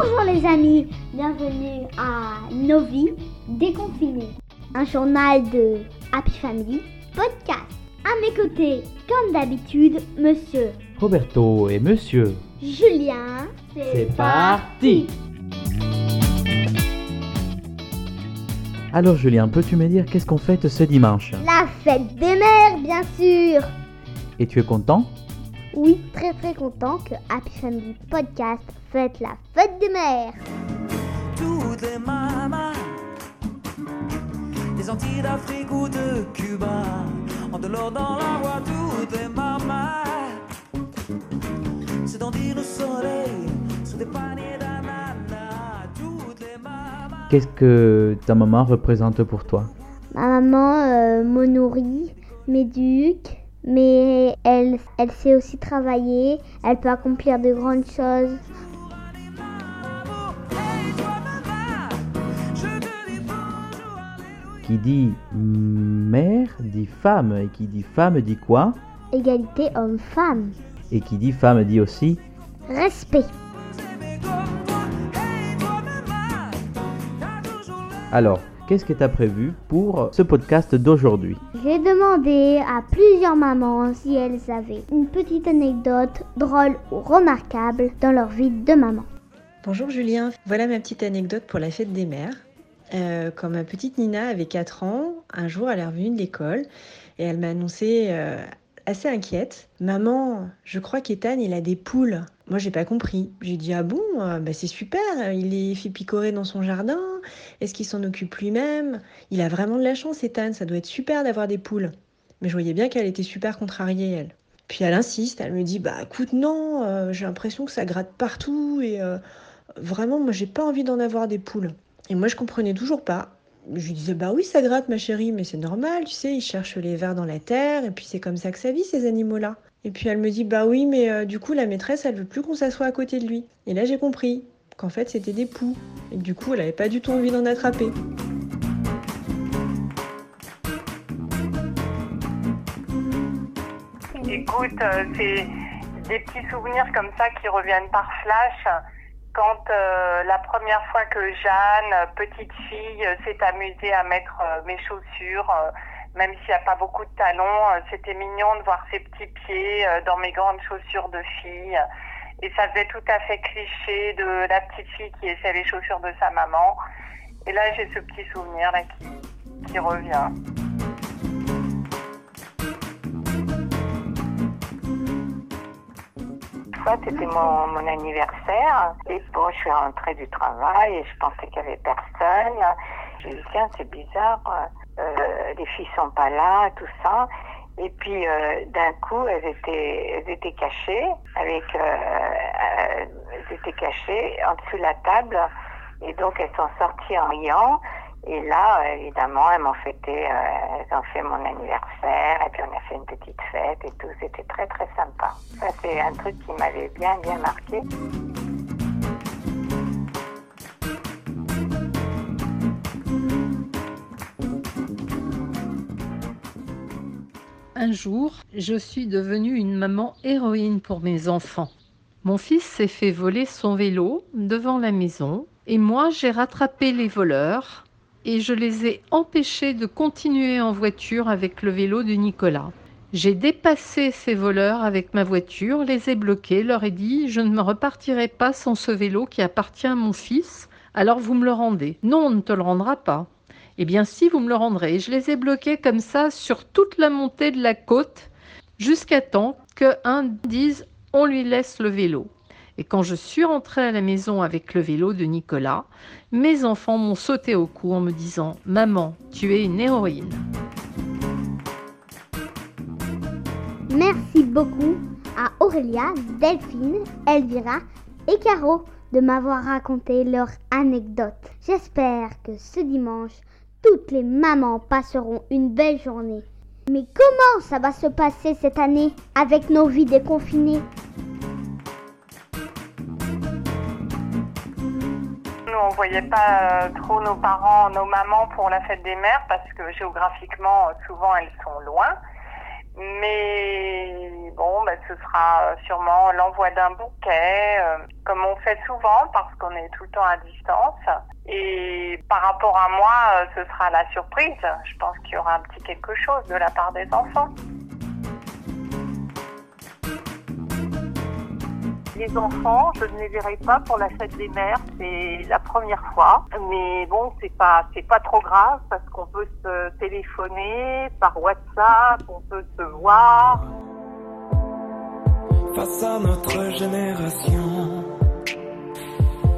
Bonjour les amis, bienvenue à Nos vies déconfinées, un journal de Happy Family podcast. À mes côtés, comme d'habitude, monsieur Roberto et monsieur. Julien. C'est parti Alors Julien, peux-tu me dire qu'est-ce qu'on fête ce dimanche? La fête des mères, bien sûr. Et tu es content? Oui, très très content que Happy Family Podcast fête la fête des mères. toutes les mamas des Antilles d'Afrique ou de Cuba, en de l'or dans la voix, toutes les mamas se dandinent au soleil sous des paniers d'ananas, toutes les mamas. Qu'est-ce que ta maman représente pour toi? Ma maman euh, me nourrit, m'éduque, mais elle, elle sait aussi travailler, elle peut accomplir de grandes choses. Qui dit mère dit femme, et qui dit femme dit quoi? Égalité homme-femme. Et qui dit femme dit aussi Respect. Alors, qu'est-ce que tu as prévu pour ce podcast d'aujourd'hui? J'ai demandé à plusieurs mamans si elles avaient une petite anecdote drôle ou remarquable dans leur vie de maman. Bonjour Julien, voilà ma petite anecdote pour la fête des mères. Euh, quand ma petite Nina avait 4 ans, un jour elle est revenue de l'école et elle m'a annoncé euh, assez inquiète Maman, je crois qu'Ethan il a des poules. Moi j'ai pas compris. J'ai dit Ah bon, Euh, bah, c'est super, il les fait picorer dans son jardin. Est-ce qu'il s'en occupe lui-même? Il a vraiment de la chance, Ethan, ça doit être super d'avoir des poules. Mais je voyais bien qu'elle était super contrariée, elle. Puis elle insiste, elle me dit Bah écoute, non, euh, j'ai l'impression que ça gratte partout et. euh, Vraiment, moi, j'ai pas envie d'en avoir des poules. Et moi, je comprenais toujours pas. Je lui disais, bah oui, ça gratte, ma chérie, mais c'est normal, tu sais, ils cherchent les vers dans la terre, et puis c'est comme ça que ça vit, ces animaux-là. Et puis elle me dit, bah oui, mais euh, du coup, la maîtresse, elle veut plus qu'on s'assoie à côté de lui. Et là, j'ai compris qu'en fait, c'était des poux. Et du coup, elle avait pas du tout envie d'en attraper. Écoute, euh, c'est des petits souvenirs comme ça qui reviennent par flash. Quand euh, la première fois que Jeanne, petite fille, euh, s'est amusée à mettre euh, mes chaussures, euh, même s'il n'y a pas beaucoup de talons, euh, c'était mignon de voir ses petits pieds euh, dans mes grandes chaussures de fille. Et ça faisait tout à fait cliché de la petite fille qui essaie les chaussures de sa maman. Et là, j'ai ce petit souvenir là qui revient. C'était mon, mon anniversaire. Et bon, je suis rentrée du travail et je pensais qu'il n'y avait personne. J'ai dit, tiens, c'est bizarre, euh, les filles sont pas là, tout ça. Et puis, euh, d'un coup, elles étaient, elles étaient cachées, avec, euh, euh, elles étaient cachées en dessous de la table. Et donc, elles sont sorties en riant. Et là, évidemment, elles m'ont fêté, euh, elles ont fait mon anniversaire, et puis on a fait une petite fête et tout. C'était très, très sympa. Ça, c'est un truc qui m'avait bien, bien marqué. Un jour, je suis devenue une maman héroïne pour mes enfants. Mon fils s'est fait voler son vélo devant la maison et moi j'ai rattrapé les voleurs et je les ai empêchés de continuer en voiture avec le vélo de Nicolas. J'ai dépassé ces voleurs avec ma voiture, les ai bloqués, leur ai dit je ne me repartirai pas sans ce vélo qui appartient à mon fils, alors vous me le rendez. Non, on ne te le rendra pas. Eh bien si, vous me le rendrez. Et je les ai bloqués comme ça sur toute la montée de la côte jusqu'à temps qu'un dise on lui laisse le vélo. Et quand je suis rentrée à la maison avec le vélo de Nicolas, mes enfants m'ont sauté au cou en me disant Maman, tu es une héroïne. Merci beaucoup à Aurélia, Delphine, Elvira et Caro de m'avoir raconté leur anecdote. J'espère que ce dimanche, toutes les mamans passeront une belle journée. Mais comment ça va se passer cette année avec nos vies déconfinées? Voyait pas euh, trop nos parents, nos mamans pour la fête des mères parce que géographiquement, euh, souvent, elles sont loin. Mais bon, bah, ce sera sûrement l'envoi d'un bouquet, euh, comme on fait souvent parce qu'on est tout le temps à distance. Et par rapport à moi, euh, ce sera la surprise. Je pense qu'il y aura un petit quelque chose de la part des enfants. Les enfants, je ne les verrai pas pour la fête des mères, c'est la première fois. Mais bon, c'est pas c'est pas trop grave parce qu'on peut se téléphoner par WhatsApp, on peut se voir. Face à notre génération,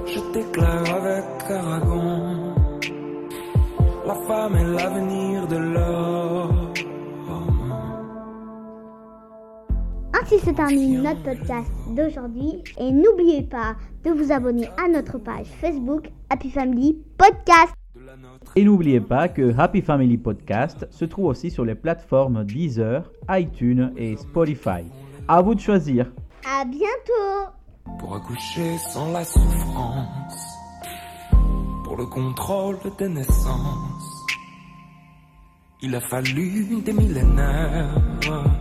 je déclare avec Aragon, la femme est l'avenir de l'homme. Ainsi se termine notre podcast d'aujourd'hui et n'oubliez pas de vous abonner à notre page Facebook Happy Family Podcast. Et n'oubliez pas que Happy Family Podcast se trouve aussi sur les plateformes Deezer, iTunes et Spotify. À vous de choisir. À bientôt Pour accoucher sans la souffrance, pour le contrôle des naissances, il a fallu des millénaires.